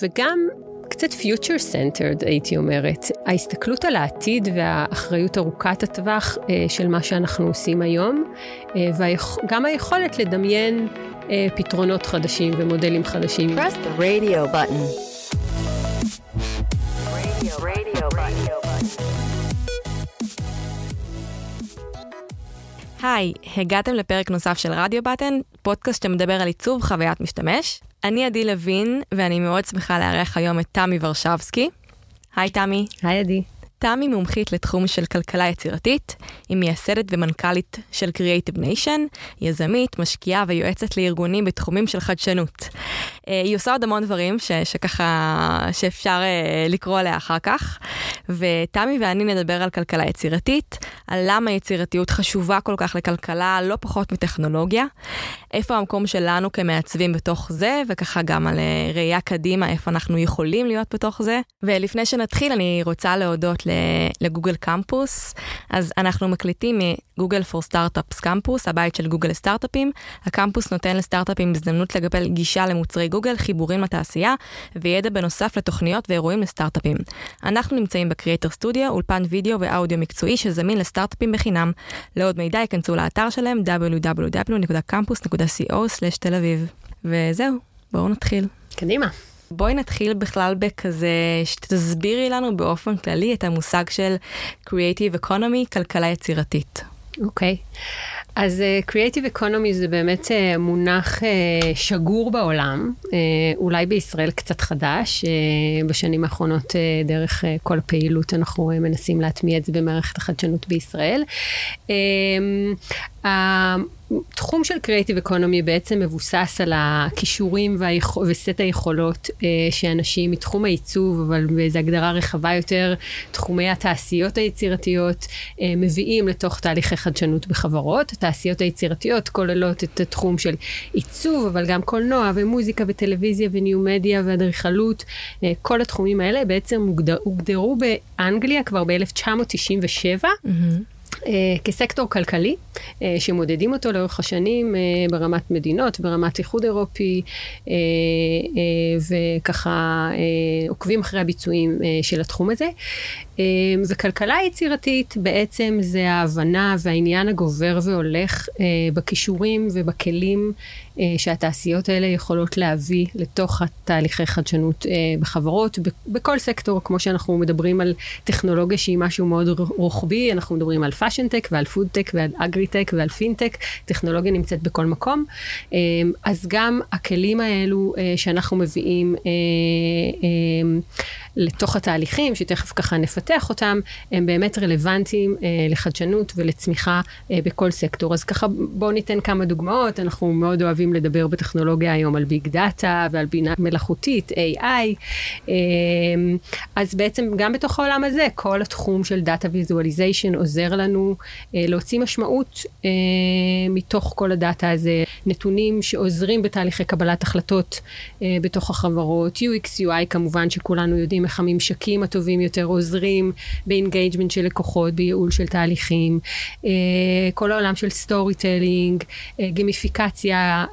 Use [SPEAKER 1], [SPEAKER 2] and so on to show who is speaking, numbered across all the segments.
[SPEAKER 1] וגם קצת future centered, הייתי אומרת. ההסתכלות על העתיד והאחריות ארוכת הטווח אה, של מה שאנחנו עושים היום, אה, וגם היכולת לדמיין אה, פתרונות חדשים ומודלים חדשים. Press the radio button.
[SPEAKER 2] היי, הגעתם לפרק נוסף של רדיו בטן, פודקאסט שמדבר על עיצוב חוויית משתמש. אני עדי לוין, ואני מאוד שמחה לארח היום את תמי ורשבסקי. היי תמי.
[SPEAKER 1] היי עדי.
[SPEAKER 2] תמי מומחית לתחום של כלכלה יצירתית, היא מייסדת ומנכ"לית של Creative Nation, יזמית, משקיעה ויועצת לארגונים בתחומים של חדשנות. אה, היא עושה עוד המון דברים ש, שככה, שאפשר אה, לקרוא עליה אחר כך, ותמי ואני נדבר על כלכלה יצירתית, על למה יצירתיות חשובה כל כך לכלכלה, לא פחות מטכנולוגיה, איפה המקום שלנו כמעצבים בתוך זה, וככה גם על אה, ראייה קדימה, איפה אנחנו יכולים להיות בתוך זה. ולפני שנתחיל, אני רוצה להודות לגוגל קמפוס. אז אנחנו מקליטים מגוגל פור סטארט-אפס קמפוס, הבית של גוגל סטארט-אפים. הקמפוס נותן לסטארט-אפים הזדמנות לקבל גישה למוצרי גוגל, חיבורים לתעשייה וידע בנוסף לתוכניות ואירועים לסטארט-אפים. אנחנו נמצאים בקריאייטר סטודיו, אולפן וידאו ואודיו מקצועי שזמין לסטארט-אפים בחינם. לעוד מידע ייכנסו לאתר שלהם www.campus.co/תל אביב. וזהו, בואו נתחיל.
[SPEAKER 1] קדימה.
[SPEAKER 2] בואי נתחיל בכלל בכזה, שתסבירי לנו באופן כללי את המושג של Creative Economy, כלכלה יצירתית.
[SPEAKER 1] אוקיי. Okay. אז uh, Creative Economy זה באמת uh, מונח uh, שגור בעולם, uh, אולי בישראל קצת חדש. Uh, בשנים האחרונות, uh, דרך uh, כל הפעילות, אנחנו uh, מנסים להטמיע את זה במערכת החדשנות בישראל. Uh, התחום של Creative Economy בעצם מבוסס על הכישורים והיכ... וסט היכולות אה, שאנשים מתחום העיצוב, אבל באיזו הגדרה רחבה יותר, תחומי התעשיות היצירתיות, אה, מביאים לתוך תהליכי חדשנות בחברות. התעשיות היצירתיות כוללות את התחום של עיצוב, אבל גם קולנוע ומוזיקה וטלוויזיה וניו-מדיה ואדריכלות. אה, כל התחומים האלה בעצם הוגדר, הוגדרו באנגליה כבר ב-1997. Mm-hmm. אה, כסקטור כלכלי, אה, שמודדים אותו לאורך השנים אה, ברמת מדינות, ברמת איחוד אירופי, וככה עוקבים אחרי הביצועים של התחום הזה. וכלכלה יצירתית בעצם זה ההבנה והעניין הגובר והולך בכישורים ובכלים שהתעשיות האלה יכולות להביא לתוך התהליכי חדשנות בחברות, בכל סקטור, כמו שאנחנו מדברים על טכנולוגיה שהיא משהו מאוד רוחבי, אנחנו מדברים על fashion tech ועל food tech ועל agri tech ועל פינטק, טכנולוגיה נמצאת בכל מקום. אמ, אז גם הכלים האלו אה, שאנחנו מביאים אה, לתוך התהליכים, שתכף ככה נפתח אותם, הם באמת רלוונטיים אה, לחדשנות ולצמיחה בכל סקטור. אז ככה בואו ניתן כמה דוגמאות, אנחנו מאוד אוהבים לדבר בטכנולוגיה היום על big data ועל בינה מלאכותית, AI. אמ, אז בעצם גם בתוך העולם הזה, כל התחום של data visualization עוזר לנו אה, להוציא משמעות אה, מתוך כל הדאטה הזה, נתונים שעוזרים בתהליכי קבלת החלטות אה, בתוך החברות, UX, UI כמובן שכולנו יודעים איך הממשקים הטובים יותר עוזרים ב engagement של לקוחות, בייעול של תהליכים, כל העולם של storytelling, גימיפיקציה,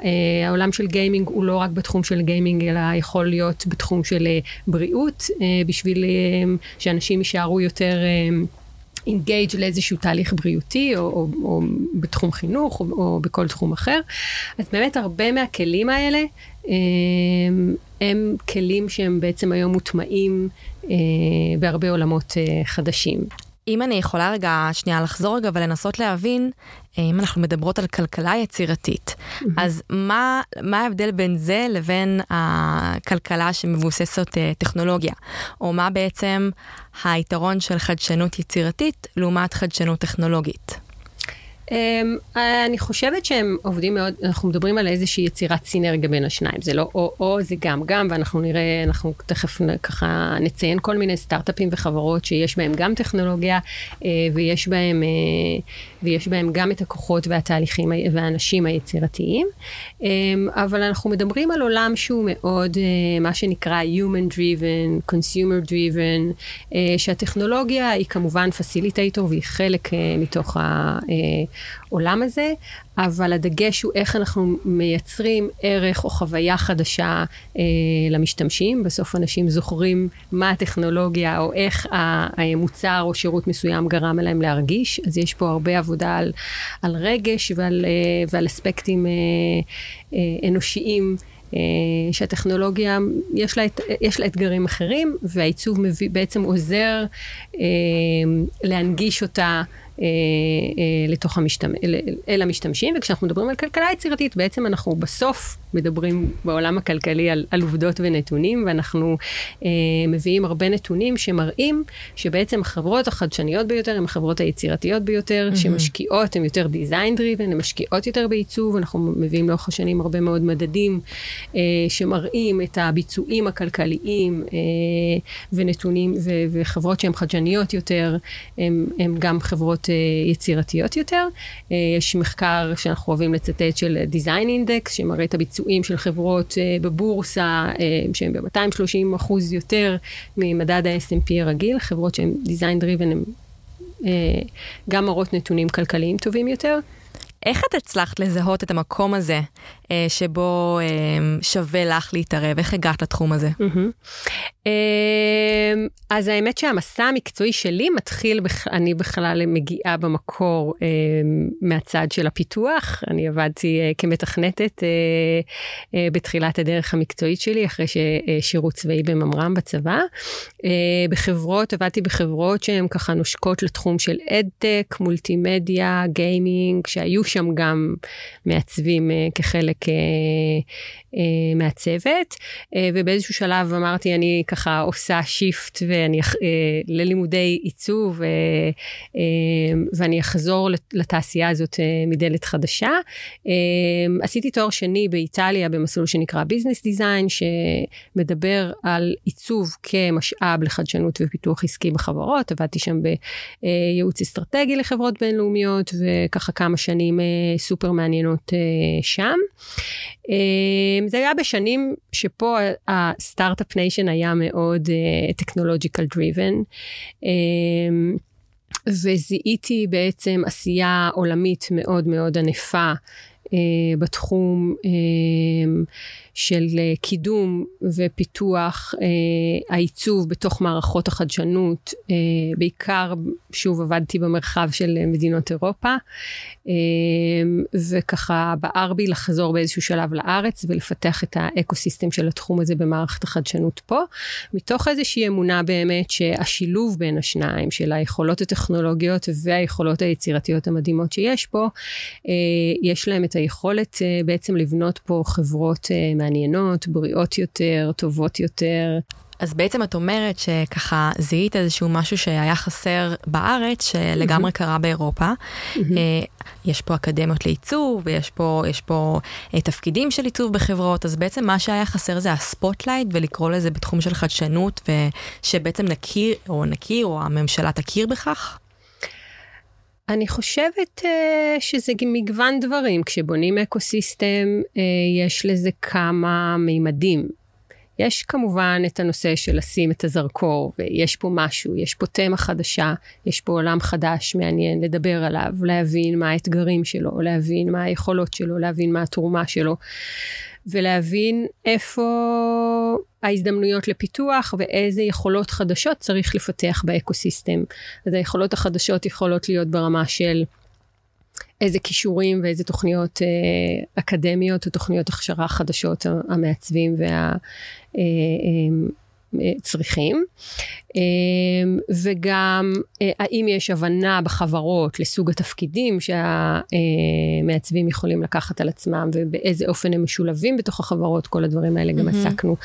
[SPEAKER 1] העולם של gaming הוא לא רק בתחום של gaming אלא יכול להיות בתחום של בריאות, בשביל שאנשים יישארו יותר engaged לאיזשהו תהליך בריאותי, או, או, או בתחום חינוך, או, או בכל תחום אחר. אז באמת הרבה מהכלים האלה, הם, אה, הם כלים שהם בעצם היום מוטמעים אה, בהרבה עולמות אה, חדשים.
[SPEAKER 2] אם אני יכולה רגע, שנייה לחזור רגע ולנסות להבין, אה, אם אנחנו מדברות על כלכלה יצירתית, mm-hmm. אז מה, מה ההבדל בין זה לבין הכלכלה שמבוססת אה, טכנולוגיה? או מה בעצם היתרון של חדשנות יצירתית לעומת חדשנות טכנולוגית?
[SPEAKER 1] Um, אני חושבת שהם עובדים מאוד, אנחנו מדברים על איזושהי יצירת סינרגיה בין השניים, זה לא או-או, זה גם-גם, ואנחנו נראה, אנחנו תכף ככה נציין כל מיני סטארט-אפים וחברות שיש בהם גם טכנולוגיה, uh, ויש בהם, uh, ויש בהם גם את הכוחות והתהליכים והאנשים היצירתיים, um, אבל אנחנו מדברים על עולם שהוא מאוד, uh, מה שנקרא Human Driven, Consumer Driven, uh, שהטכנולוגיה היא כמובן פסיליטייטור והיא חלק uh, מתוך ה... העולם הזה, אבל הדגש הוא איך אנחנו מייצרים ערך או חוויה חדשה אה, למשתמשים. בסוף אנשים זוכרים מה הטכנולוגיה או איך המוצר או שירות מסוים גרם להם להרגיש, אז יש פה הרבה עבודה על, על רגש ועל, אה, ועל אספקטים אה, אה, אנושיים. אה, שהטכנולוגיה, יש לה, יש לה אתגרים אחרים, והעיצוב מביא, בעצם עוזר אה, להנגיש אותה לתוך המשתמ... אל המשתמשים, וכשאנחנו מדברים על כלכלה יצירתית, בעצם אנחנו בסוף מדברים בעולם הכלכלי על, על עובדות ונתונים, ואנחנו אה, מביאים הרבה נתונים שמראים שבעצם החברות החדשניות ביותר הן החברות היצירתיות ביותר, mm-hmm. שמשקיעות, הן יותר design driven, הן משקיעות יותר בעיצוב, אנחנו מביאים לאורך השנים הרבה מאוד מדדים אה, שמראים את הביצועים הכלכליים אה, ונתונים, ו, וחברות שהן חדשניות יותר, הן גם חברות אה, יצירתיות יותר. אה, יש מחקר שאנחנו אוהבים לצטט של Design Index, שמראה את הביצועים של חברות אה, בבורסה, שהן ב-230 אחוז יותר ממדד ה-S&P הרגיל, חברות שהן Design Driven, הן גם מראות נתונים כלכליים טובים יותר.
[SPEAKER 2] איך את הצלחת לזהות את המקום הזה אה, שבו אה, שווה לך להתערב? איך הגעת לתחום הזה?
[SPEAKER 1] אה, אז האמת שהמסע המקצועי שלי מתחיל, אני בכלל מגיעה במקור מהצד של הפיתוח. אני עבדתי כמתכנתת בתחילת הדרך המקצועית שלי, אחרי ששירות צבאי בממר"ם בצבא. בחברות, עבדתי בחברות שהן ככה נושקות לתחום של ed tech, מולטימדיה, gaming, שהיו שם גם מעצבים כחלק אה, מהצוות, אה, ובאיזשהו שלב אמרתי, אני ככה עושה shift ואני, אה, ללימודי עיצוב, ואני אחזור לתעשייה הזאת מודלת חדשה. עשיתי תואר שני באיטליה במסלול שנקרא business design, שמדבר על עיצוב כמשאב לחדשנות ופיתוח עסקי בחברות, עבדתי שם בייעוץ אסטרטגי לחברות בינלאומיות, וככה כמה שנים סופר מעניינות שם. אמ, זה היה בשנים שפה ה start-up nation היה מאוד technological uh, driven. וזיהיתי בעצם עשייה עולמית מאוד מאוד ענפה uh, בתחום uh, של אה, קידום ופיתוח אה, העיצוב בתוך מערכות החדשנות, אה, בעיקר, שוב, עבדתי במרחב של מדינות אירופה, אה, וככה בער בי לחזור באיזשהו שלב לארץ ולפתח את האקו-סיסטם של התחום הזה במערכת החדשנות פה, מתוך איזושהי אמונה באמת שהשילוב בין השניים, של היכולות הטכנולוגיות והיכולות היצירתיות המדהימות שיש פה, אה, יש להם את היכולת אה, בעצם לבנות פה חברות אה, מעניינות, בריאות יותר, טובות יותר.
[SPEAKER 2] אז בעצם את אומרת שככה זיהית איזשהו משהו שהיה חסר בארץ, שלגמרי mm-hmm. קרה באירופה. Mm-hmm. יש פה אקדמיות לעיצוב, ויש פה, פה אה, תפקידים של עיצוב בחברות, אז בעצם מה שהיה חסר זה ה spotlight, ולקרוא לזה בתחום של חדשנות, ושבעצם נכיר, או נכיר, או הממשלה תכיר בכך?
[SPEAKER 1] אני חושבת uh, שזה מגוון דברים. כשבונים eco-system, uh, יש לזה כמה מימדים. יש כמובן את הנושא של לשים את הזרקור, ויש פה משהו, יש פה תמה חדשה, יש פה עולם חדש מעניין לדבר עליו, להבין מה האתגרים שלו, להבין מה היכולות שלו, להבין מה התרומה שלו, ולהבין איפה ההזדמנויות לפיתוח ואיזה יכולות חדשות צריך לפתח באקוסיסטם. אז היכולות החדשות יכולות להיות ברמה של איזה כישורים ואיזה תוכניות אה, אקדמיות או תוכניות הכשרה חדשות המעצבים וה... אה, אה, צריכים, אמ, וגם אה, האם יש הבנה בחברות לסוג התפקידים שהמעצבים יכולים לקחת על עצמם ובאיזה אופן הם משולבים בתוך החברות, כל הדברים האלה גם mm-hmm. עסקנו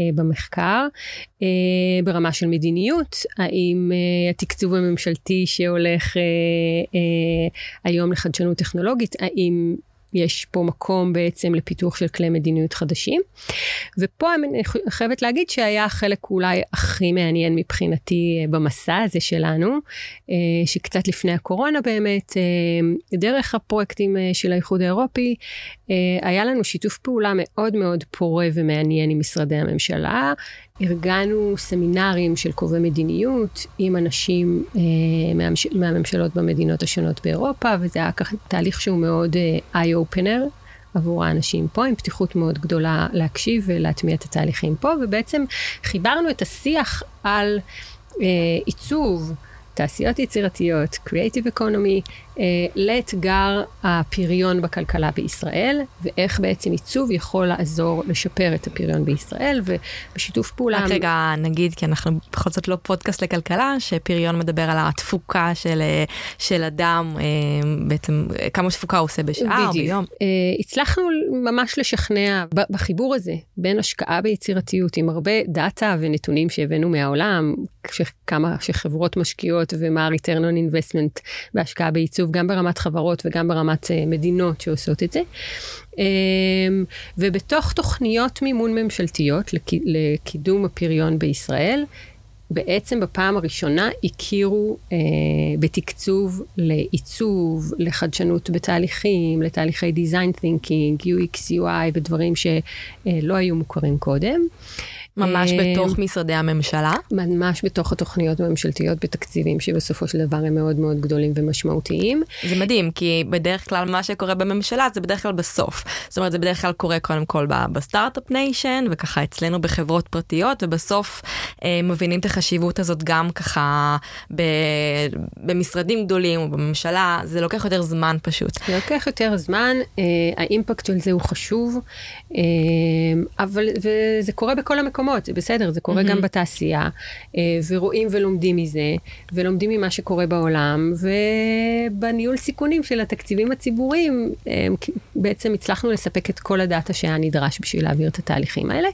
[SPEAKER 1] אה, במחקר. אה, ברמה של מדיניות, האם התקצוב הממשלתי שהולך היום לחדשנות טכנולוגית, האם יש פה מקום בעצם לפיתוח של כלי מדיניות חדשים. ופה אני חייבת להגיד שהיה החלק אולי הכי מעניין מבחינתי אה, במסע הזה שלנו, אה, שקצת לפני הקורונה באמת, אה, דרך הפרויקטים של האיחוד האירופי, היה לנו שיתוף פעולה מאוד מאוד פורה ומעניין עם משרדי הממשלה. ארגנו סמינרים של קובעי מדיניות עם אנשים מהממשלות במדינות השונות באירופה, וזה היה ככה תהליך שהוא מאוד eye-opener. עבור האנשים פה, עם פתיחות מאוד גדולה להקשיב ולהטמיע את התהליכים פה, ובעצם חיברנו את השיח על אה, עיצוב, תעשיות יצירתיות, Creative Economy, אה, לאתגר הפריון בכלכלה בישראל, ואיך בעצם עיצוב יכול לעזור לשפר את הפריון בישראל, ובשיתוף פעולה...
[SPEAKER 2] רק רגע נגיד, כי אנחנו בכל זאת לא פודקאסט לכלכלה, שפריון מדבר על התפוקה של, אה, של אדם, אה, בעצם כמה תפוקה הוא עושה בשעה או ביום.
[SPEAKER 1] הצלחנו ממש לשכנע בחיבור הזה בין השקעה ביצירתיות עם הרבה דאטה ונתונים שהבאנו מהעולם, כמה שחברות משקיעות ומה ה-return on investment בהשקעה בעיצוב. גם ברמת חברות וגם ברמת uh, מדינות שעושות את זה. Um, ובתוך תוכניות מימון ממשלתיות לק, לקידום הפריון בישראל, בעצם בפעם הראשונה הכירו uh, בתקצוב לעיצוב, לחדשנות בתהליכים, לתהליכי design thinking, UX, UI ודברים שלא היו מוכרים קודם.
[SPEAKER 2] ממש אה, בתוך משרדי הממשלה?
[SPEAKER 1] ממש בתוך התוכניות הממשלתיות בתקציבים שבסופו של דבר הם מאוד מאוד גדולים ומשמעותיים.
[SPEAKER 2] זה מדהים, כי בדרך כלל מה שקורה בממשלה זה בדרך כלל בסוף. זאת אומרת, זה בדרך כלל קורה קודם כל ב start-up nation, וככה אצלנו בחברות פרטיות, ובסוף אה, מבינים את החשיבות הזאת גם ככה ב, במשרדים גדולים או בממשלה, זה לוקח יותר זמן פשוט.
[SPEAKER 1] זה לוקח יותר זמן, אה, האימפקט של זה הוא חשוב, אה, אבל, וזה קורה בכל המקומות. מקומות, זה בסדר, זה קורה mm-hmm. גם בתעשייה, אה, ורואים ולומדים מזה, ולומדים ממה שקורה בעולם, ובניהול סיכונים של התקציבים הציבוריים, אה, בעצם הצלחנו לספק את כל הדאטה שהיה נדרש בשביל להעביר את התהליכים האלה.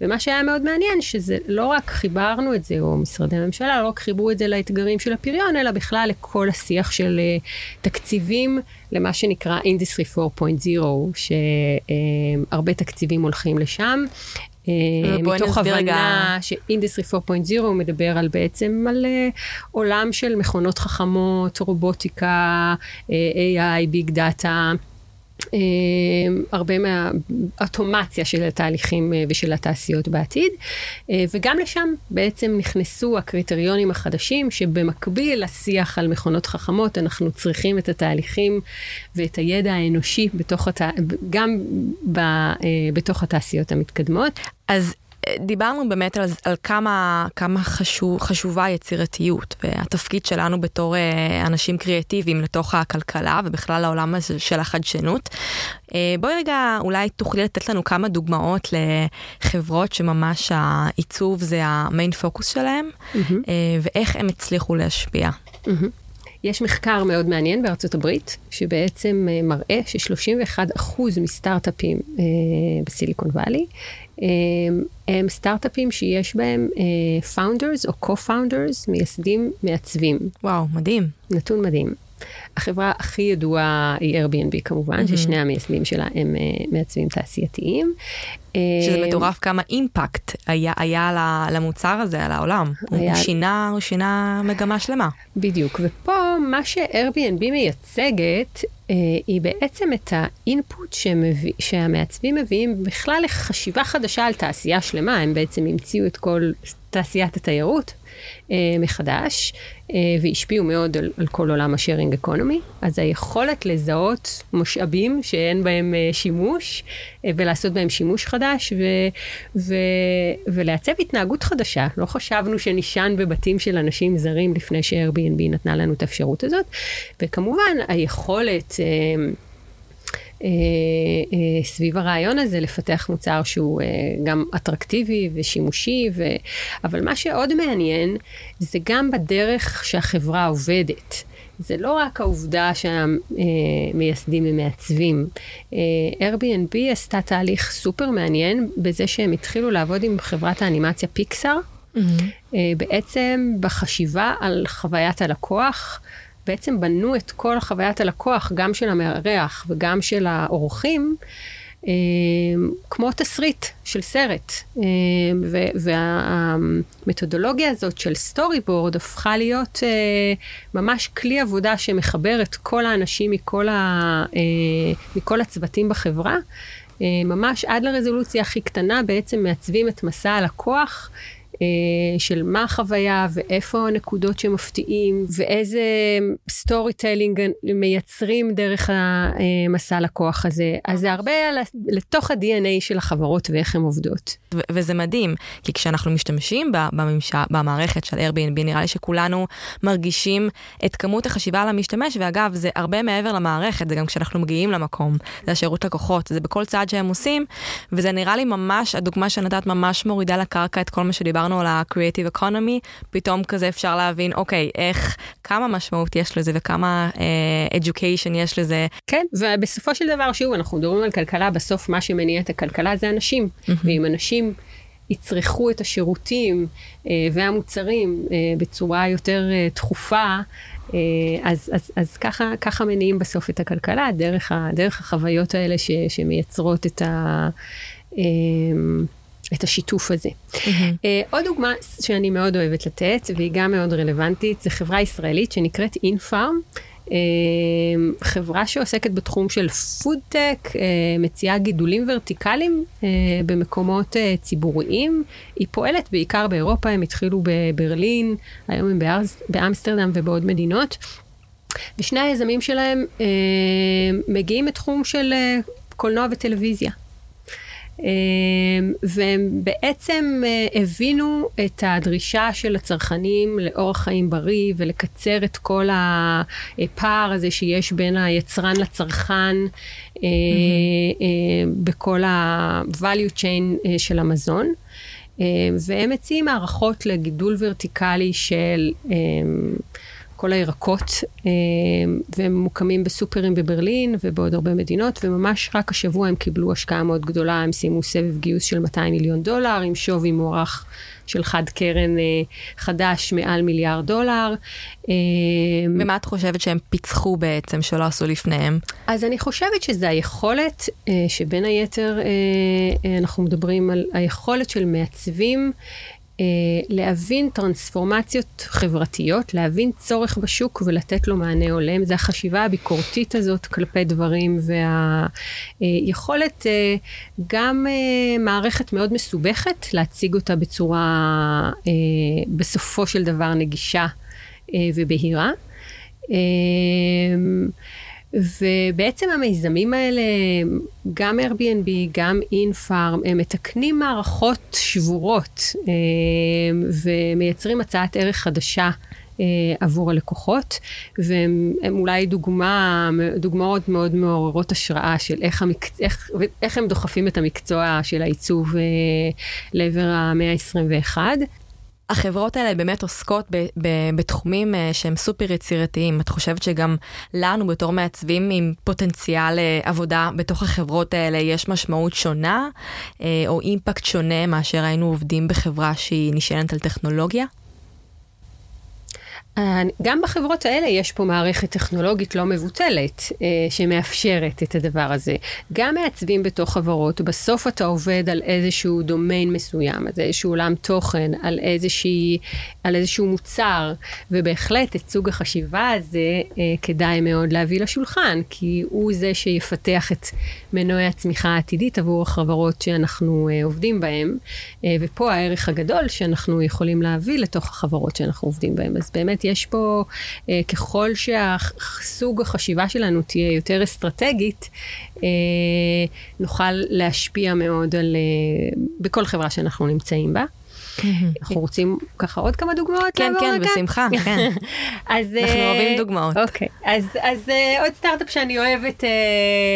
[SPEAKER 1] ומה שהיה מאוד מעניין, שזה לא רק חיברנו את זה, או משרדי הממשלה, לא רק חיברו את זה לאתגרים של הפריון, אלא בכלל לכל השיח של אה, תקציבים. למה שנקרא Industry 4.0, שהרבה תקציבים הולכים לשם. אה, מתוך הבנה ש industry 4.0 מדבר על בעצם על uh, עולם של מכונות חכמות, רובוטיקה, AI, big data. Uh, הרבה מהאוטומציה של התהליכים uh, ושל התעשיות בעתיד, uh, וגם לשם בעצם נכנסו הקריטריונים החדשים שבמקביל לשיח על מכונות חכמות, אנחנו צריכים את התהליכים ואת הידע האנושי בתוך הת... גם ב... בתוך התעשיות המתקדמות.
[SPEAKER 2] אז אה, דיברנו באמת על, על כמה, כמה חשוב, חשובה יצירתיות והתפקיד שלנו בתור אה, אנשים קריאטיביים לתוך הכלכלה ובכלל העולם הזה של החדשנות. אה, בואי רגע, אולי תוכלי לתת לנו כמה דוגמאות לחברות שממש העיצוב זה המיין פוקוס שלהם, mm-hmm. ואיך הם הצליחו להשפיע. Mm-hmm.
[SPEAKER 1] יש מחקר מאוד מעניין בארצות הברית, שבעצם מראה ש-31% מסטארט-אפים אה, בסיליקון וואלי הם סטארט-אפים שיש בהם founders אה, או co-founders, מייסדים מעצבים.
[SPEAKER 2] וואו, מדהים.
[SPEAKER 1] נתון מדהים. החברה הכי ידועה היא Airbnb כמובן, mm-hmm. ששני המייסדים שלה הם uh, מעצבים תעשייתיים.
[SPEAKER 2] שזה אמ, מטורף כמה אימפקט היה, היה למוצר הזה, על העולם. היה... הוא, שינה, הוא שינה מגמה שלמה.
[SPEAKER 1] בדיוק, ופה מה ש-Airbnb מייצגת אה, היא בעצם את האינפוט שמביא, שהמעצבים מביאים בכלל לחשיבה חדשה על תעשייה שלמה, הם בעצם המציאו את כל תעשיית התיירות מחדש, אה, והשפיעו מאוד על, על כל עולם השארינג אקונומי. אז היכולת לזהות משאבים שאין בהם אה, שימוש, אה, ולעשות בהם שימוש חדש, ו, ו, ולעצב התנהגות חדשה. לא חשבנו שנישן בבתים של אנשים זרים לפני ש-Airbnb נתנה לנו את האפשרות הזאת. וכמובן, היכולת... אה, אה, סביב הרעיון הזה לפתח מוצר שהוא אה, גם אטרקטיבי ושימושי, ו... אבל מה שעוד מעניין זה גם בדרך שהחברה עובדת. זה לא רק העובדה שהמייסדים הם מעצבים. Airbnb עשתה תהליך סופר מעניין בזה שהם התחילו לעבוד עם חברת האנימציה פיקסאר, mm-hmm. בעצם בחשיבה על חוויית הלקוח. בעצם בנו את כל חוויית הלקוח, גם של המארח וגם של האורחים, אה, כמו תסריט של סרט. אה, והמתודולוגיה הזאת של סטורי בורד הפכה להיות אה, ממש כלי עבודה שמחבר את כל האנשים מכל, ה, מכל הצוותים בחברה. ממש עד לרזולוציה הכי קטנה בעצם מעצבים את מסע הלקוח אה, של מה החוויה ואיפה הנקודות שמפתיעים ואיזה storytelling מייצרים דרך המסע לקוח הזה. אז זה הרבה לתוך ה-DNA של החברות ואיך הן עובדות.
[SPEAKER 2] וזה מדהים, כי כשאנחנו משתמשים בממשל, במערכת של Airbnb, נראה לי שכולנו מרגישים את כמות החשיבה על המשתמש, ואגב, זה הרבה מעבר למערכת, זה גם כשאנחנו מגיעים למקום, זה השירות לקוחות, זה בכל צעד שהם עושים, וזה נראה לי ממש, הדוגמה שנתת ממש מורידה לקרקע את כל מה שדיברנו. דיברנו על ה-Creative Economy, פתאום כזה אפשר להבין, אוקיי, איך, כמה משמעות יש לזה וכמה uh, education יש לזה.
[SPEAKER 1] כן, ובסופו של דבר, שוב, אנחנו מדברים על כלכלה, בסוף מה שמניע את הכלכלה זה אנשים. Mm-hmm. ואם אנשים יצרכו את השירותים uh, והמוצרים uh, בצורה יותר uh, תכופה, uh, אז, אז, אז ככה, ככה מניעים בסוף את הכלכלה, דרך, ה, דרך החוויות האלה ש, שמייצרות את ה... את השיתוף הזה. Mm-hmm. Uh, עוד דוגמה שאני מאוד אוהבת לתת, והיא גם מאוד רלוונטית, זה חברה ישראלית שנקראת אינפארם. Uh, חברה שעוסקת בתחום של פודטק, uh, מציעה גידולים ורטיקליים במקומות ציבוריים. היא פועלת בעיקר באירופה, הם התחילו בברלין, היום הם בארז, באמסטרדם ובעוד מדינות. ושני היזמים שלהם מגיעים מתחום של קולנוע וטלוויזיה. אמ, והם בעצם אה, הבינו את הדרישה של הצרכנים לאורח חיים בריא ולקצר את כל הפער הזה שיש בין היצרן לצרכן mm-hmm. בכל ה-value chain של המזון. והם מציעים מערכות לגידול ורטיקלי של כל הירקות, אה, והם מוקמים בסופרים בברלין ובעוד הרבה מדינות, וממש רק השבוע הם קיבלו השקעה מאוד גדולה, הם סיימו סבב גיוס של 200 מיליון דולר, עם שווי מוערך של חד קרן אה, חדש מעל מיליארד דולר.
[SPEAKER 2] אה, ומה את חושבת שהם פיצחו בעצם שלא עשו לפניהם?
[SPEAKER 1] אז אני חושבת שזה היכולת, שבין היתר אנחנו מדברים על היכולת של מעצבים. אה, להבין טרנספורמציות חברתיות, להבין צורך בשוק ולתת לו מענה הולם. זה החשיבה הביקורתית הזאת כלפי דברים והיכולת אה, גם אה, מערכת מאוד מסובכת להציג אותה בצורה בסופו של דבר נגישה ובהירה. ובעצם המיזמים האלה, גם Airbnb, גם אינפארם, הם מתקנים מערכות שבורות אה, ומייצרים הצעת ערך חדשה. אה, עבור הלקוחות, והם אולי דוגמה, דוגמאות מאוד מעוררות השראה של איך, המק... איך, איך הם דוחפים את המקצוע של העיצוב אה, לעבר המאה ה-21.
[SPEAKER 2] החברות האלה באמת עוסקות ב- ב- בתחומים uh, שהם סופר יצירתיים. את חושבת שגם לנו בתור מעצבים עם פוטנציאל uh, עבודה בתוך החברות האלה יש משמעות שונה uh, או אימפקט שונה מאשר היינו עובדים בחברה שהיא נשענת על טכנולוגיה?
[SPEAKER 1] גם בחברות האלה יש פה מערכת טכנולוגית לא מבוטלת אה, שמאפשרת את הדבר הזה. גם מעצבים בתוך חברות, בסוף אתה עובד על איזשהו דומיין מסוים, על איזשהו עולם תוכן, על, איזושהי, על איזשהו מוצר, ובהחלט את סוג החשיבה הזה אה, כדאי מאוד להביא לשולחן, כי הוא זה שיפתח את מנועי הצמיחה העתידית עבור החברות שאנחנו אה, עובדים בהן, אה, ופה הערך הגדול שאנחנו יכולים להביא לתוך החברות שאנחנו עובדים בהן. אז באמת יש פה, אה, ככל שהסוג החשיבה שלנו תהיה יותר אסטרטגית, אה, נוכל להשפיע מאוד על, אה, בכל חברה שאנחנו נמצאים בה. אנחנו רוצים ככה עוד כמה דוגמאות?
[SPEAKER 2] כן, כן, בשמחה, כן. אז, אנחנו אוהבים דוגמאות.
[SPEAKER 1] אוקיי, אז, אז uh, עוד סטארט-אפ שאני אוהבת uh,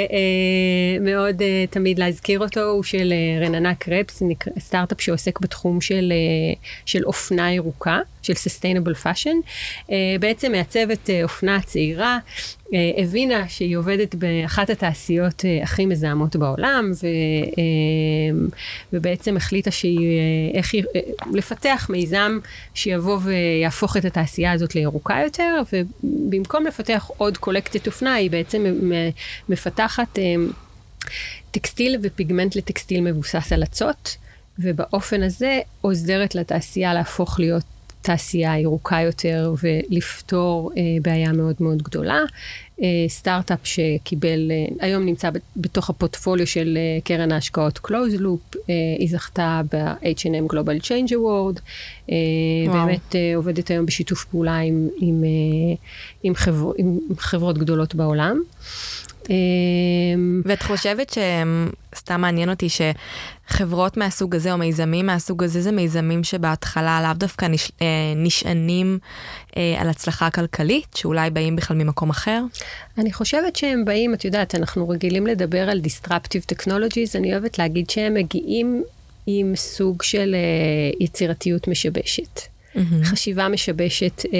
[SPEAKER 1] uh, מאוד uh, תמיד להזכיר אותו, הוא של uh, רננה קרפס, סטארט-אפ שעוסק בתחום של, uh, של אופנה ירוקה, של Sustainable Fashion. Uh, בעצם מעצבת uh, אופנה צעירה, אה, הבינה שהיא עובדת באחת התעשיות אה, הכי מזהמות בעולם, ו, אה, ובעצם החליטה שהיא, איך היא, לפתח מיזם שיבוא ויהפוך את התעשייה הזאת לירוקה יותר, ובמקום לפתח עוד קולקציית אופנה, היא בעצם מפתחת טקסטיל ופיגמנט לטקסטיל מבוסס על אצות. ובאופן הזה עוזרת לתעשייה להפוך להיות תעשייה ירוקה יותר ולפתור אה, בעיה מאוד מאוד גדולה. אה, סטארט-אפ שקיבל, אה, היום נמצא בתוך הפורטפוליו של אה, קרן ההשקעות Close Loop, אה, היא זכתה ב-H&M Global Change Award, אה, באמת אה, עובדת היום בשיתוף פעולה עם, עם, אה, עם, חבר, עם חברות גדולות בעולם.
[SPEAKER 2] אמ, ואת חושבת שסתם מעניין אותי שחברות מהסוג הזה או מיזמים מהסוג הזה זה מיזמים שבהתחלה לאו דווקא נש... אה, נשענים אה, על הצלחה כלכלית, שאולי באים בכלל ממקום אחר?
[SPEAKER 1] אני חושבת שהם באים, את יודעת, אנחנו רגילים לדבר על disruptive technologies, אני אוהבת להגיד שהם מגיעים עם סוג של אה, יצירתיות משבשת. Mm-hmm. חשיבה משבשת אה,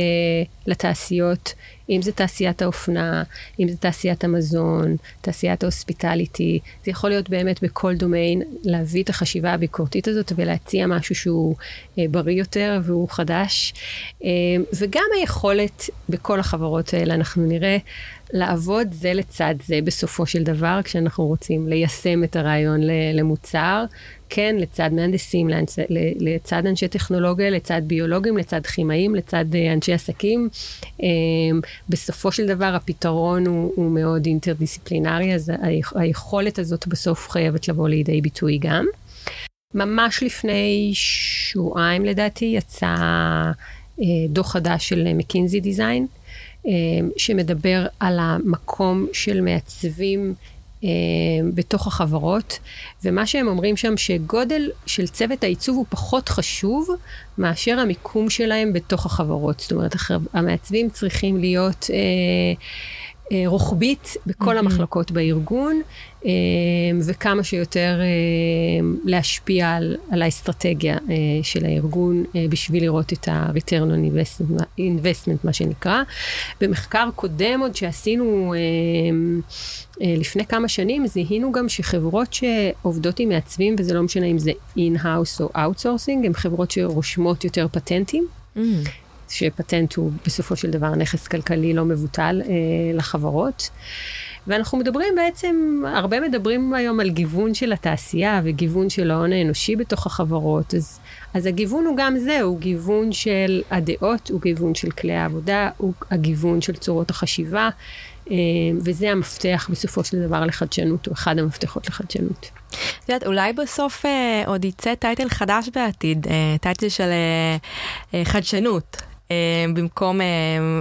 [SPEAKER 1] לתעשיות, אם זה תעשיית האופנה, אם זה תעשיית המזון, תעשיית ההוספיטליטי, זה יכול להיות באמת בכל דומיין, להביא את החשיבה הביקורתית הזאת ולהציע משהו שהוא אה, בריא יותר והוא חדש. אה, וגם היכולת בכל החברות האלה, אנחנו נראה לעבוד זה לצד זה בסופו של דבר, כשאנחנו רוצים ליישם את הרעיון למוצר, כן, לצד מהנדסים, לצד אנשי טכנולוגיה, לצד ביולוגים, לצד כימאים, לצד אה, אנשי עסקים. אה, בסופו של דבר הפתרון הוא, הוא מאוד אינטרדיסציפלינרי, אז היכולת הזאת בסוף חייבת לבוא לידי ביטוי גם. ממש לפני שבועיים לדעתי יצא אה, דוח חדש של מקינזי דיזיין, שמדבר על המקום של מעצבים בתוך החברות, ומה שהם אומרים שם שגודל של צוות העיצוב הוא פחות חשוב מאשר המיקום שלהם בתוך החברות. זאת אומרת, המעצבים צריכים להיות... אה, אה, רוחבית בכל mm-hmm. המחלקות בארגון, אה, וכמה שיותר אה, להשפיע על, על האסטרטגיה של הארגון בשביל לראות את ה-return on investment, מה שנקרא. במחקר קודם עוד שעשינו לפני כמה שנים, זיהינו גם שחברות שעובדות עם מעצבים, וזה לא משנה אם זה in-house או outsourcing, הן חברות שרושמות יותר פטנטים. Mm. שפטנט הוא בסופו של דבר נכס כלכלי לא מבוטל אה, לחברות. ואנחנו מדברים בעצם, הרבה מדברים היום על גיוון של התעשייה וגיוון של ההון האנושי בתוך החברות, אז, אז הגיוון הוא גם זה, הוא גיוון של הדעות, הוא גיוון של כלי העבודה, הוא הגיוון של צורות החשיבה, אה, וזה המפתח בסופו של דבר לחדשנות, הוא אחד המפתחות לחדשנות.
[SPEAKER 2] את יודעת, אולי בסוף אה, עוד יצא טייטל חדש בעתיד, אה, טייטל של אה, אה, חדשנות. אה, במקום אה,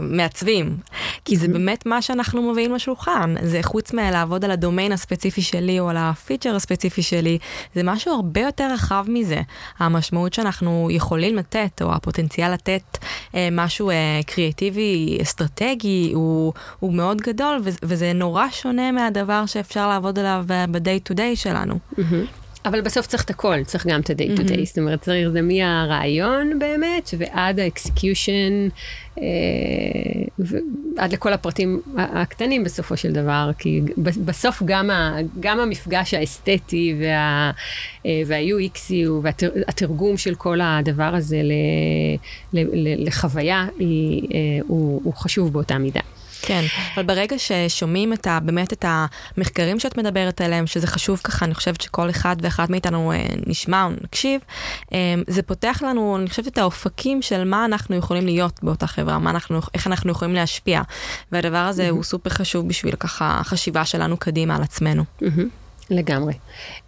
[SPEAKER 2] מעצבים. כי זה באמת מה שאנחנו מביאים לשולחן. זה חוץ מלעבוד על הדומיין הספציפי שלי או על הפיצ'ר הספציפי שלי, זה משהו הרבה יותר רחב מזה. המשמעות שאנחנו יכולים לתת, או הפוטנציאל לתת אה, משהו קריאטיבי, אסטרטגי, הוא, הוא מאוד גדול, וזה נורא שונה מהדבר שאפשר לעבוד עליו ב-day to day שלנו.
[SPEAKER 1] Mm-hmm. אבל בסוף צריך את הכל, צריך גם את ה-day to day, mm-hmm. זאת אומרת, צריך זה מהרעיון באמת, ועד ה execution, אה, ועד לכל הפרטים הקטנים בסופו של דבר, כי בסוף גם, ה, גם המפגש האסתטי וה, אה, וה-UX-י והתרגום של כל הדבר הזה ל, ל, ל, לחוויה, היא, אה, הוא, הוא חשוב באותה מידה.
[SPEAKER 2] כן, אבל ברגע ששומעים את ה, באמת את המחקרים שאת מדברת עליהם, שזה חשוב ככה, אני חושבת שכל אחד ואחת מאיתנו אה, נשמע או נקשיב, אה, זה פותח לנו, אני חושבת, את האופקים של מה אנחנו יכולים להיות באותה חברה, מה אנחנו, איך אנחנו יכולים להשפיע. והדבר הזה mm-hmm. הוא סופר חשוב בשביל ככה החשיבה שלנו קדימה על עצמנו. Mm-hmm.
[SPEAKER 1] לגמרי.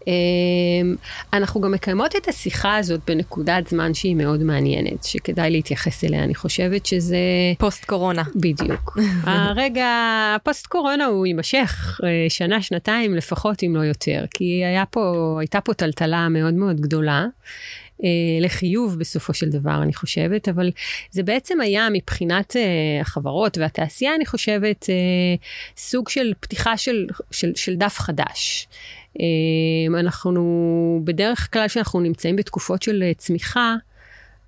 [SPEAKER 1] אמ, אנחנו גם מקיימות את השיחה הזאת בנקודת זמן שהיא מאוד מעניינת, שכדאי להתייחס אליה. אני חושבת שזה...
[SPEAKER 2] פוסט קורונה.
[SPEAKER 1] בדיוק. הרגע, הפוסט קורונה הוא יימשך אה, שנה, שנתיים לפחות, אם לא יותר, כי היה פה, הייתה פה טלטלה מאוד מאוד גדולה. אה, לחיוב בסופו של דבר, אני חושבת, אבל זה בעצם היה מבחינת אה, החברות והתעשייה, אני חושבת, אה, סוג של פתיחה של, של, של דף חדש. אנחנו, בדרך כלל כשאנחנו נמצאים בתקופות של צמיחה,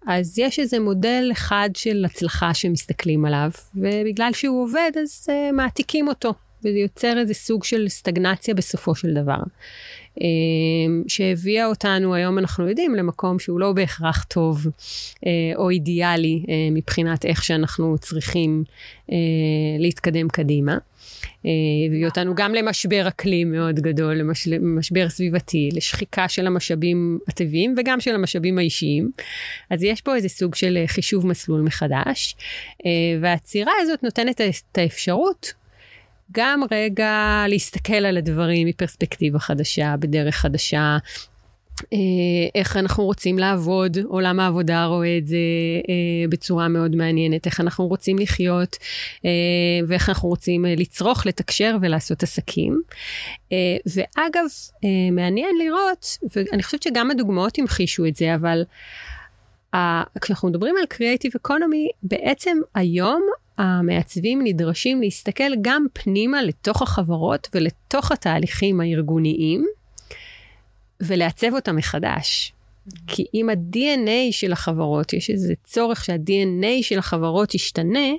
[SPEAKER 1] אז יש איזה מודל אחד של הצלחה שמסתכלים עליו, ובגלל שהוא עובד אז uh, מעתיקים אותו, וזה יוצר איזה סוג של סטגנציה בסופו של דבר. Uh, שהביאה אותנו, היום אנחנו יודעים, למקום שהוא לא בהכרח טוב uh, או אידיאלי uh, מבחינת איך שאנחנו צריכים uh, להתקדם קדימה. הביא אה, אותנו גם למשבר אקלים מאוד גדול, למשבר סביבתי, לשחיקה של המשאבים הטבעיים וגם של המשאבים האישיים. אז יש פה איזה סוג של אה, חישוב מסלול מחדש, אה, והעצירה הזאת נותנת את האפשרות גם רגע להסתכל על הדברים מפרספקטיבה חדשה, בדרך חדשה, אה, איך אנחנו רוצים לעבוד, עולם העבודה רואה את זה אה, בצורה מאוד מעניינת, איך אנחנו רוצים לחיות אה, ואיך אנחנו רוצים לצרוך, לתקשר ולעשות עסקים. ואגב, מעניין לראות, ואני חושבת שגם הדוגמאות המחישו את זה, אבל כשאנחנו מדברים על Creative Economy, בעצם היום המעצבים נדרשים להסתכל גם פנימה לתוך החברות ולתוך התהליכים הארגוניים. ולעצב אותה מחדש. כי אם ה-DNA של החברות, יש איזה צורך שה-DNA של החברות ישתנה,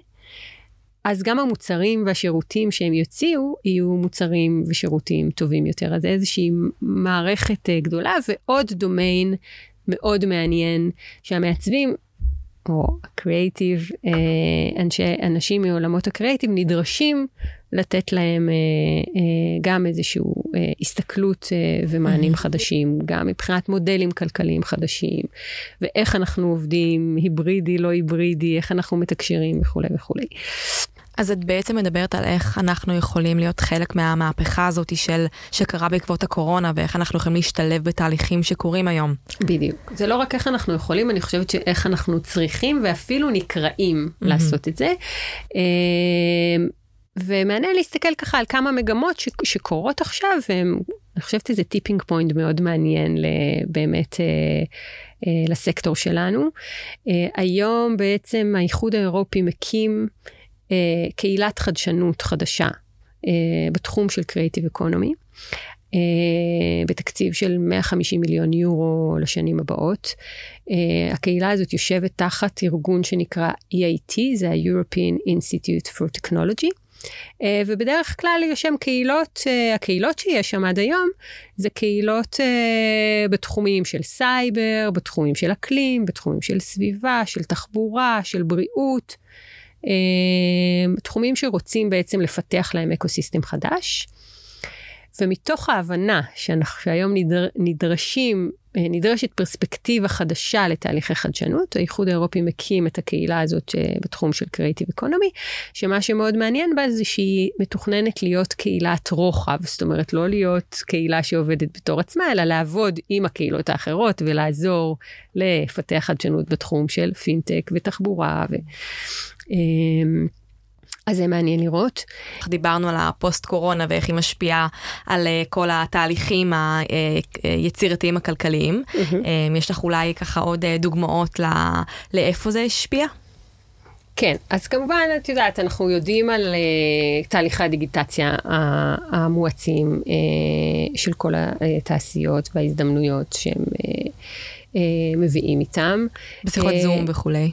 [SPEAKER 1] אז גם המוצרים והשירותים שהם יוציאו, יהיו מוצרים ושירותים טובים יותר. אז זה איזושהי מערכת אה, גדולה, ועוד דומיין מאוד מעניין, שהמעצבים או הקריאיטיב, אה, אנשי, אנשים מעולמות הקריאיטיב נדרשים לתת להם אה, אה, גם איזושהי הסתכלות ומענים. חדשים, גם מבחינת מודלים כלכליים חדשים, ואיך אנחנו עובדים, היברידי, לא היברידי, איך אנחנו מתקשרים וכולי וכולי.
[SPEAKER 2] אז את בעצם מדברת על איך אנחנו יכולים להיות חלק מהמהפכה הזאת של, שקרה בעקבות הקורונה, ואיך אנחנו יכולים להשתלב בתהליכים שקורים היום.
[SPEAKER 1] בדיוק. זה לא רק איך אנחנו יכולים, אני חושבת שאיך אנחנו צריכים ואפילו נקראים mm-hmm. לעשות את זה. אמ, ומעניין להסתכל ככה על כמה מגמות ש, שקורות עכשיו, ואני חושבת שזה tipping point מאוד מעניין באמת אה, אה, לסקטור שלנו. אה, היום בעצם האיחוד האירופי מקים קהילת חדשנות חדשה אה, בתחום של Creative Economy, אה, בתקציב של 150 מיליון יורו לשנים הבאות. אה, הקהילה הזאת יושבת תחת ארגון שנקרא EIT, זה ה-European Institute for Technology. Uh, ובדרך כלל יש שם קהילות, uh, הקהילות שיש שם עד היום, זה קהילות uh, בתחומים של סייבר, בתחומים של אקלים, בתחומים של סביבה, של תחבורה, של בריאות. אמ, תחומים שרוצים בעצם לפתח להם eco-system חדש. ומתוך ההבנה שאנחנו שהיום נדר, נדרשים, אה, נדרשת פרספקטיבה חדשה לתהליכי חדשנות, האיחוד האירופי מקים את הקהילה הזאת אה, בתחום של Creative Economy, שמה שמאוד מעניין בה זה שהיא מתוכננת להיות קהילת רוחב, זאת אומרת לא להיות קהילה שעובדת בתור עצמה, אלא לעבוד עם הקהילות האחרות ולעזור לפתח חדשנות בתחום של פינטק ותחבורה. ו... אז זה מעניין לראות.
[SPEAKER 2] דיברנו על הפוסט קורונה ואיך היא משפיעה על uh, כל התהליכים היצירתיים הכלכליים. Mm-hmm. יש לך אולי ככה עוד דוגמאות לא, לאיפה זה השפיע?
[SPEAKER 1] כן, אז כמובן, את יודעת, אנחנו יודעים על uh, תהליכי הדיגיטציה המואצים uh, של כל התעשיות וההזדמנויות שהם uh, uh, מביאים איתם.
[SPEAKER 2] בשיחות uh, זום וכולי.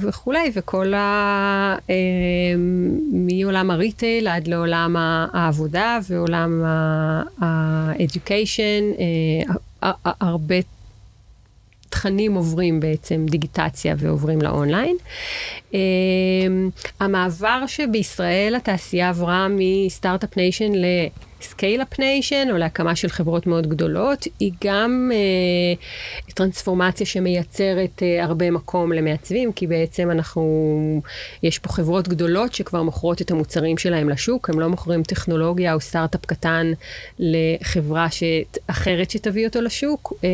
[SPEAKER 1] וכולי, וכל ה... אה, מעולם ה retail עד לעולם העבודה ועולם ה-education, אה, הרבה תכנים עוברים בעצם דיגיטציה ועוברים לאונליין. אה, המעבר שבישראל התעשייה עברה מ start-up nation ל... scale-up nation, או להקמה של חברות מאוד גדולות, היא גם אה, טרנספורמציה שמייצרת אה, הרבה מקום למעצבים, כי בעצם אנחנו, יש פה חברות גדולות שכבר מוכרות את המוצרים שלהם לשוק, הם לא מוכרים טכנולוגיה או סטארט-אפ קטן לחברה ש... אחרת שתביא אותו לשוק, אה,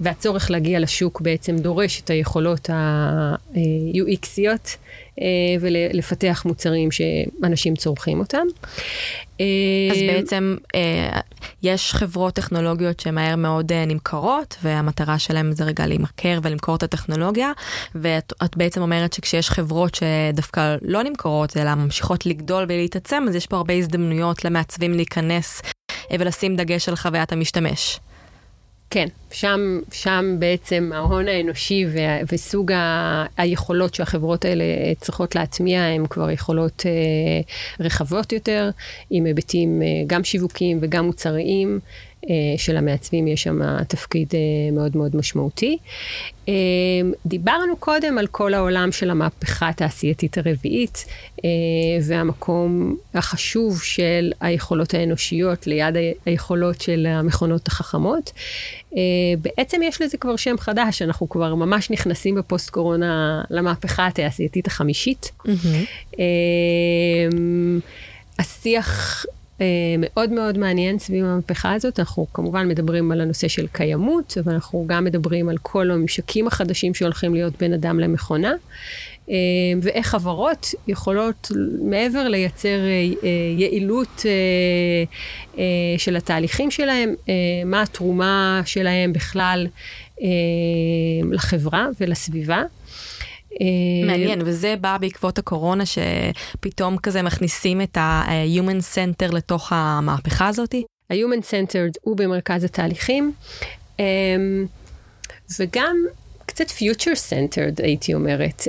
[SPEAKER 1] והצורך להגיע לשוק בעצם דורש את היכולות ה-UXיות. ולפתח מוצרים שאנשים צורכים אותם.
[SPEAKER 2] אז בעצם יש חברות טכנולוגיות שמהר מאוד נמכרות, והמטרה שלהם זה רגע להימכר ולמכור את הטכנולוגיה, ואת בעצם אומרת שכשיש חברות שדווקא לא נמכרות, אלא ממשיכות לגדול ולהתעצם, אז יש פה הרבה הזדמנויות למעצבים להיכנס ולשים דגש על חוויית המשתמש.
[SPEAKER 1] כן, שם, שם בעצם ההון האנושי ו, וסוג ה, היכולות שהחברות האלה צריכות להטמיע הן כבר יכולות אה, רחבות יותר, עם היבטים אה, גם שיווקיים וגם מוצריים. אה, של המעצבים יש שם תפקיד אה, מאוד מאוד משמעותי. אה, דיברנו קודם על כל העולם של המהפכה התעשייתית הרביעית והמקום החשוב של היכולות האנושיות ליד היכולות של המכונות החכמות. בעצם יש לזה כבר שם חדש, אנחנו כבר ממש נכנסים בפוסט קורונה למהפכה התעשייתית החמישית. Mm-hmm. השיח מאוד מאוד מעניין סביב המהפכה הזאת. אנחנו כמובן מדברים על הנושא של קיימות, אבל אנחנו גם מדברים על כל הממשקים החדשים שהולכים להיות בין אדם למכונה, אה, ואיך חברות יכולות מעבר לייצר אה, יעילות של התהליכים שלהם, מה התרומה שלהם בכלל לחברה ולסביבה.
[SPEAKER 2] אה, מעניין, וזה בא בעקבות הקורונה, שפתאום כזה מכניסים את ה-Human Center לתוך המהפכה הזאתי?
[SPEAKER 1] ה-Human Centered הוא במרכז התהליכים, אמ, וגם קצת Future Centered, הייתי אומרת.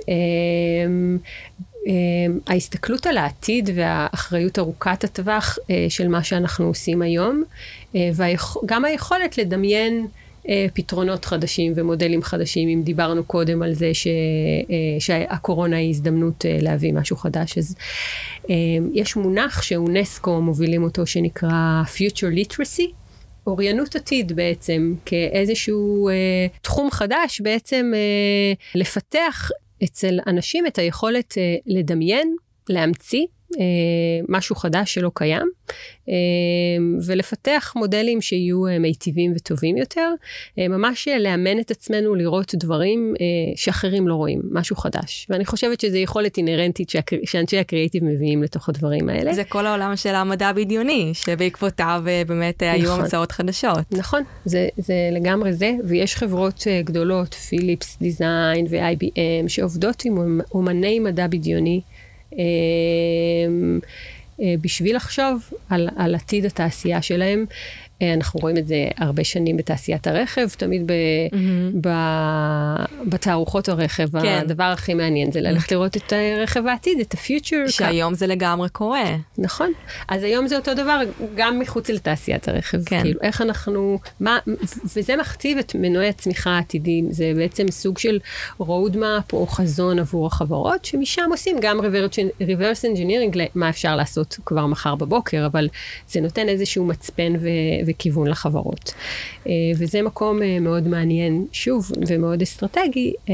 [SPEAKER 1] ההסתכלות על העתיד והאחריות ארוכת הטווח אה, של מה שאנחנו עושים היום, אה, וגם היכולת לדמיין אה, פתרונות חדשים ומודלים חדשים, אם דיברנו קודם על זה ש, אה, שהקורונה היא הזדמנות אה, להביא משהו חדש, אז יש מונח שאונסקו מובילים אותו שנקרא Future Literacy. אוריינות עתיד בעצם, כאיזשהו אה, תחום חדש, בעצם אה, לפתח אצל אנשים את היכולת אה, לדמיין, להמציא אה, משהו חדש שלא קיים, אה, ולפתח מודלים שיהיו אה, מיטיבים וטובים יותר, ממש לאמן את עצמנו לראות דברים שאחרים לא רואים, משהו חדש. ואני חושבת שזו יכולת אינהרנטית שאנשי הקריאיטיב מביאים לתוך הדברים האלה.
[SPEAKER 2] זה כל העולם של המדע הבדיוני, שבעקבותיו באמת נכון. היו המצאות חדשות.
[SPEAKER 1] נכון, זה, זה לגמרי זה, ויש חברות גדולות, פיליפס דיזיין ו-IBM, שעובדות עם אומני מדע בדיוני. אמ, אה, בשביל לחשוב על, על עתיד התעשייה שלהם. אנחנו רואים את זה הרבה שנים בתעשיית הרכב, תמיד ב, mm-hmm. ב, בתערוכות הרכב, כן. הדבר הכי מעניין זה ללכת לראות את רכב העתיד, את ה-future.
[SPEAKER 2] שהיום זה לגמרי קורה.
[SPEAKER 1] נכון. אז היום זה אותו דבר גם מחוץ לתעשיית הרכב. כן. כאילו, איך אנחנו, מה, וזה מכתיב את מנועי הצמיחה העתידיים, זה בעצם סוג של road map או חזון עבור החברות, שמשם עושים גם reverse engineering למה אפשר לעשות כבר מחר בבוקר, אבל זה נותן איזשהו מצפן ו... וכיוון לחברות. אה, וזה מקום אה, מאוד מעניין, שוב, ומאוד אסטרטגי אה,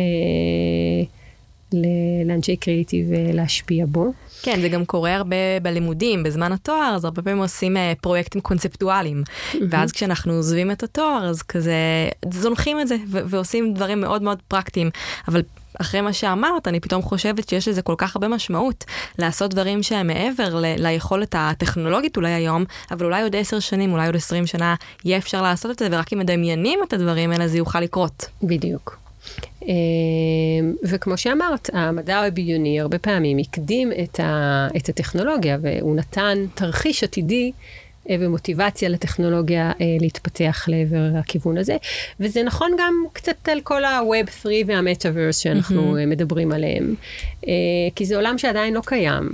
[SPEAKER 1] לאנשי קריאיטיב להשפיע בו.
[SPEAKER 2] כן, זה גם קורה הרבה בלימודים, בזמן התואר, אז הרבה פעמים עושים פרויקטים קונספטואליים. Mm-hmm. ואז כשאנחנו עוזבים את התואר, אז כזה זונחים את זה ועושים דברים מאוד מאוד פרקטיים. אבל אחרי מה שאמרת, אני פתאום חושבת שיש לזה כל כך הרבה משמעות לעשות דברים שהם מעבר ל- ליכולת הטכנולוגית אולי היום, אבל אולי עוד עשר שנים, אולי עוד עשרים שנה, יהיה אפשר לעשות את זה, ורק אם מדמיינים את הדברים האלה זה יוכל לקרות.
[SPEAKER 1] בדיוק. אמ, וכמו שאמרת, המדע הבדיוני הרבה פעמים הקדים את, ה, את הטכנולוגיה, והוא נתן תרחיש עתידי ומוטיבציה לטכנולוגיה אה, להתפתח לעבר הכיוון הזה. וזה נכון גם קצת על כל ה-Web 3 וה-Metaverse שאנחנו mm-hmm. מדברים עליהם. כי זה עולם שעדיין לא קיים.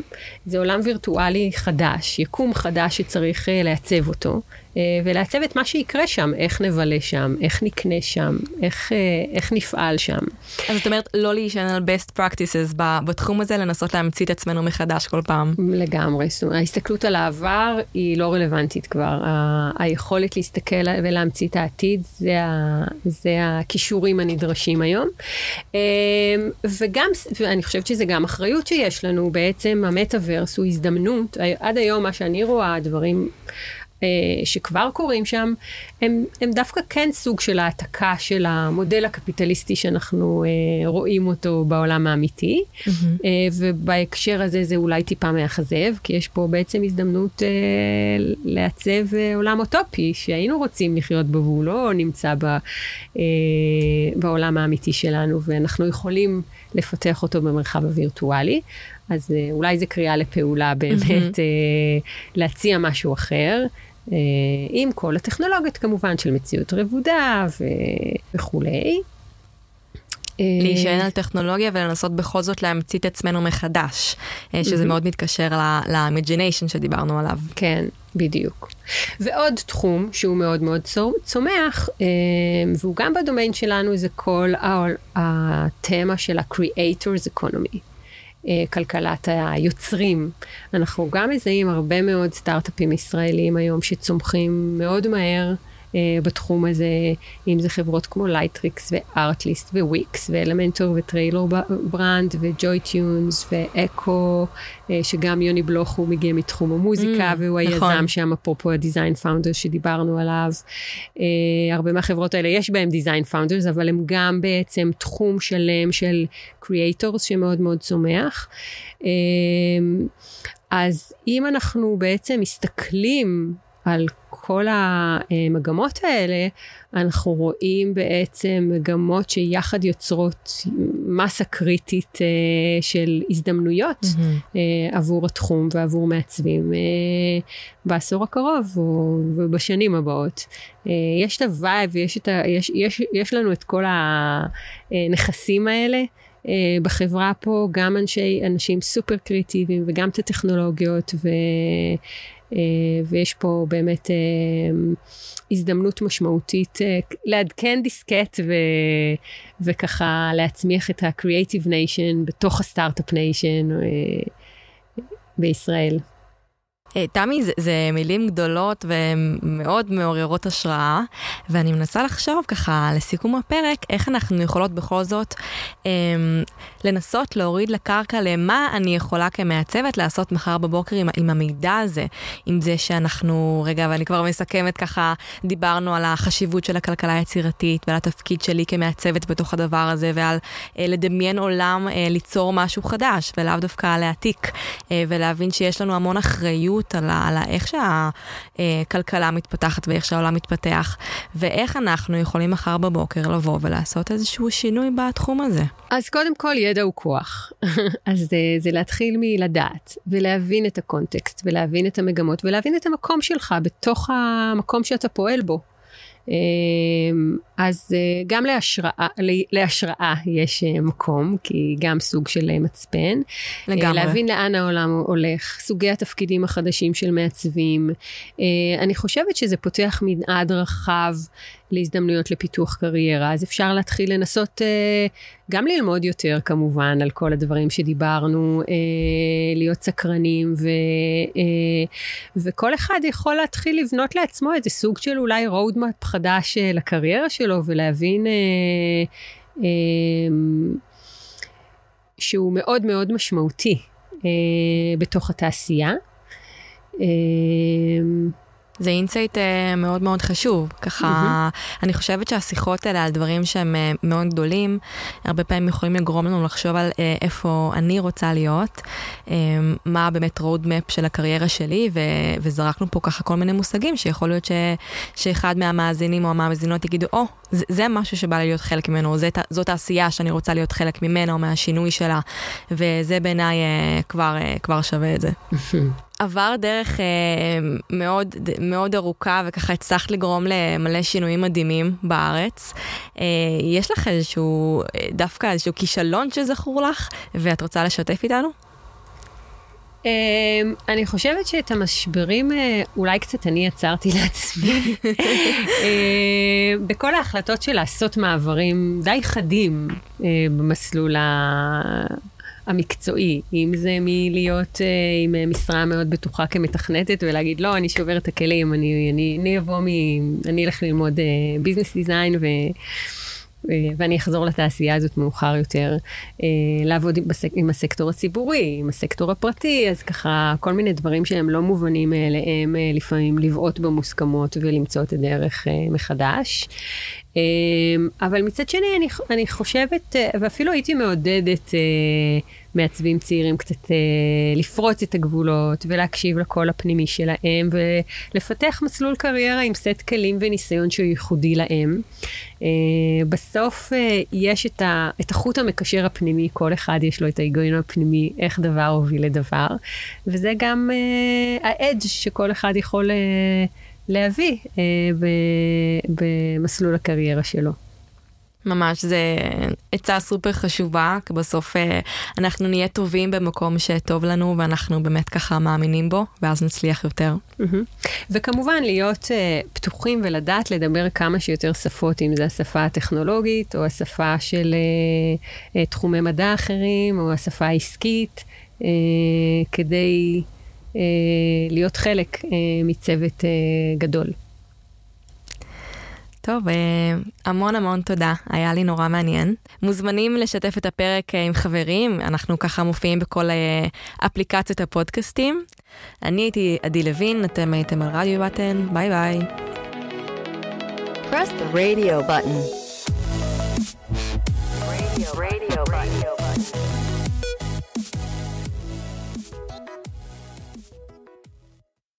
[SPEAKER 1] זה עולם וירטואלי חדש, יקום חדש שצריך לעצב אותו. אה, ולעצב את מה שיקרה שם, איך נבלה שם, איך נקנה שם, איך, אה, איך נפעל שם.
[SPEAKER 2] אז את אומרת לא להישען על best practices בתחום הזה, לנסות להמציא את עצמנו מחדש כל פעם.
[SPEAKER 1] לגמרי, זאת אומרת, ההסתכלות על העבר היא לא רלוונטית כבר. היכולת להסתכל ולהמציא את העתיד, זה, ה- זה הכישורים הנדרשים היום. אה, וגם, ואני חושבת שזה גם אחריות שיש לנו, בעצם המטאוורס הוא הזדמנות, עד היום מה שאני רואה, הדברים... שכבר קורים שם, הם, הם דווקא כן סוג של העתקה של המודל הקפיטליסטי שאנחנו אה, רואים אותו בעולם האמיתי, mm-hmm. אה, ובהקשר הזה זה אולי טיפה מאכזב, כי יש פה בעצם הזדמנות אה, לעצב אה, עולם אוטופי שהיינו רוצים לחיות בו והוא לא נמצא ב, אה, בעולם האמיתי שלנו, ואנחנו יכולים לפתח אותו במרחב הווירטואלי. אז אה, אולי זו קריאה לפעולה באמת mm-hmm. אה, להציע משהו אחר. אה, עם כל הטכנולוגיות כמובן של מציאות רבודה ו... וכולי.
[SPEAKER 2] להישען על טכנולוגיה ולנסות בכל זאת להמציא את עצמנו מחדש, שזה mm-hmm. מאוד מתקשר ל imagination שדיברנו עליו.
[SPEAKER 1] כן, בדיוק. ועוד תחום שהוא מאוד מאוד צומח, והוא גם בדומיין שלנו, זה כל התמה של ה-Creators Economy. אה, כלכלת היוצרים. אנחנו גם מזהים הרבה מאוד סטארט-אפים ישראלים היום שצומחים מאוד מהר. Uh, בתחום הזה, אם זה חברות כמו לייטריקס וארטליסט וויקס ואלמנטור וטיילור ברנדס וג'וי טיונס ואקו, uh, שגם יוני בלוך הוא מגיע מתחום המוזיקה mm, והוא נכון. היזם שם, אפרופו ה design founder שדיברנו עליו. Uh, הרבה מהחברות האלה יש בהם design founders, אבל הם גם בעצם תחום שלם של creators שמאוד מאוד צומח. אז אם אנחנו בעצם מסתכלים על כל המגמות האלה, אנחנו רואים בעצם מגמות שיחד יוצרות מסה קריטית אה, של הזדמנויות mm-hmm. עבור התחום ועבור מעצבים אה, בעשור הקרוב ובשנים הבאות. יש את ה vibe ויש את ה, יש, יש, יש לנו את כל הנכסים האלה. בחברה פה גם אנשי, אנשים סופר קריאטיביים וגם את הטכנולוגיות ו, ויש פה באמת אה, הזדמנות משמעותית אה, לעדכן דיסקט ו, וככה להצמיח את ה-Creative Nation בתוך ה Start-Up Nation בישראל.
[SPEAKER 2] אה, תמי, זה, זה מילים גדולות ומאוד מעוררות השראה, ואני מנסה לחשוב ככה לסיכום הפרק, איך אנחנו יכולות בכל זאת אה, לנסות להוריד לקרקע למה אני יכולה כמעצבת לעשות מחר בבוקר עם, עם המידע הזה, עם זה שאנחנו, רגע, ואני כבר מסכמת ככה, דיברנו על החשיבות של הכלכלה היצירתית ועל התפקיד שלי כמעצבת בתוך הדבר הזה, ועל אה, לדמיין עולם, אה, ליצור משהו חדש, ולאו דווקא להעתיק, אה, ולהבין שיש לנו המון אחריות. על, על איך שהכלכלה מתפתחת ואיך שהעולם מתפתח, ואיך אנחנו יכולים מחר בבוקר לבוא ולעשות איזשהו שינוי בתחום הזה.
[SPEAKER 1] אז קודם כל, הוא כוח. אז זה, זה להתחיל מלדעת, ולהבין את הקונטקסט, ולהבין את המגמות, ולהבין את המקום שלך בתוך המקום שאתה פועל בו. אמ, אז אה, גם להשראה, להשראה יש אה, מקום, כי גם סוג של אה, מצפן.
[SPEAKER 2] לגמרי.
[SPEAKER 1] להבין לאן העולם הולך, סוגי התפקידים החדשים של מעצבים. אני חושבת שזה פותח מנעד רחב להזדמנויות לפיתוח קריירה, אז אפשר להתחיל לנסות אה, גם ללמוד יותר כמובן על כל הדברים שדיברנו, אה, להיות סקרנים, ו, אה, וכל אחד יכול להתחיל לבנות לעצמו איזה סוג של אולי roadmap חדש אה, לקריירה שלו ולהבין אה, אה, שהוא מאוד מאוד משמעותי אה, בתוך התעשייה. אה,
[SPEAKER 2] זה insight uh, מאוד מאוד חשוב. ככה, mm-hmm. אני חושבת שהשיחות האלה על דברים שהם uh, מאוד גדולים, הרבה פעמים יכולים לגרום לנו לחשוב על uh, איפה אני רוצה להיות, מה באמת road map של הקריירה שלי, ו- וזרקנו פה ככה כל מיני מושגים שיכול להיות ש- שאחד מהמאזינים או המאזינות יגידו, או, oh, זה, זה משהו שבא לי להיות חלק ממנו, זה, זאת העשייה שאני רוצה להיות חלק ממנה או מהשינוי שלה, וזה בעיניי uh, כבר, uh, כבר שווה את זה. עבר דרך אה, מאוד, מאוד ארוכה וככה הצלחת לגרום למלא שינויים מדהימים בארץ. אה, יש לך איזשהו, אה, דווקא איזשהו כישלון שזכור לך ואת רוצה לשתף איתנו?
[SPEAKER 1] Um, אני חושבת שאת המשברים uh, אולי קצת אני יצרתי לעצמי. uh, בכל ההחלטות של לעשות מעברים די חדים uh, במסלול המקצועי, אם זה מלהיות אה, עם אה, משרה מאוד בטוחה כמתכנתת ולהגיד, לא, אני שובר את הכלים, אני, אבוא מ... אני אלך ללמוד ביזנס דיזיין ו... ואני אחזור לתעשייה הזאת מאוחר יותר, לעבוד עם, בסק, עם הסקטור הציבורי, עם הסקטור הפרטי, אז ככה כל מיני דברים שהם לא מובנים מאליהם, לפעמים לבעוט במוסכמות ולמצוא את הדרך מחדש. אבל מצד שני, אני, אני חושבת, ואפילו הייתי מעודדת מעצבים צעירים קצת אה, לפרוץ את הגבולות ולהקשיב לקול הפנימי שלהם ולפתח מסלול קריירה עם סט כלים וניסיון שהוא ייחודי להם. אה, בסוף אה, יש את, ה, את החוט המקשר הפנימי, כל אחד יש לו את ההיגיון הפנימי, איך דבר הוביל לדבר, וזה גם אה, האדג' שכל אחד יכול אה, להביא אה, במסלול הקריירה שלו.
[SPEAKER 2] ממש, זה עצה סופר חשובה, כי בסוף אה, אנחנו נהיה טובים במקום שטוב לנו ואנחנו באמת ככה מאמינים בו, ואז נצליח יותר.
[SPEAKER 1] וכמובן להיות uh, פתוחים ולדעת לדבר כמה שיותר שפות, אם זה השפה הטכנולוגית, או השפה של uh, uh, תחומי מדע אחרים, או השפה העסקית, uh, כדי להיות חלק uh, מצוות uh, גדול.
[SPEAKER 2] טוב, אה, המון המון תודה, היה לי נורא מעניין. מוזמנים לשתף את הפרק אה, עם חברים, אנחנו ככה מופיעים בכל אה, אפליקציות הפודקאסטים. אני הייתי עדי לוין, אתם הייתם על רדיו בטן, ביי ביי. Press the radio button. Radio, radio, radio.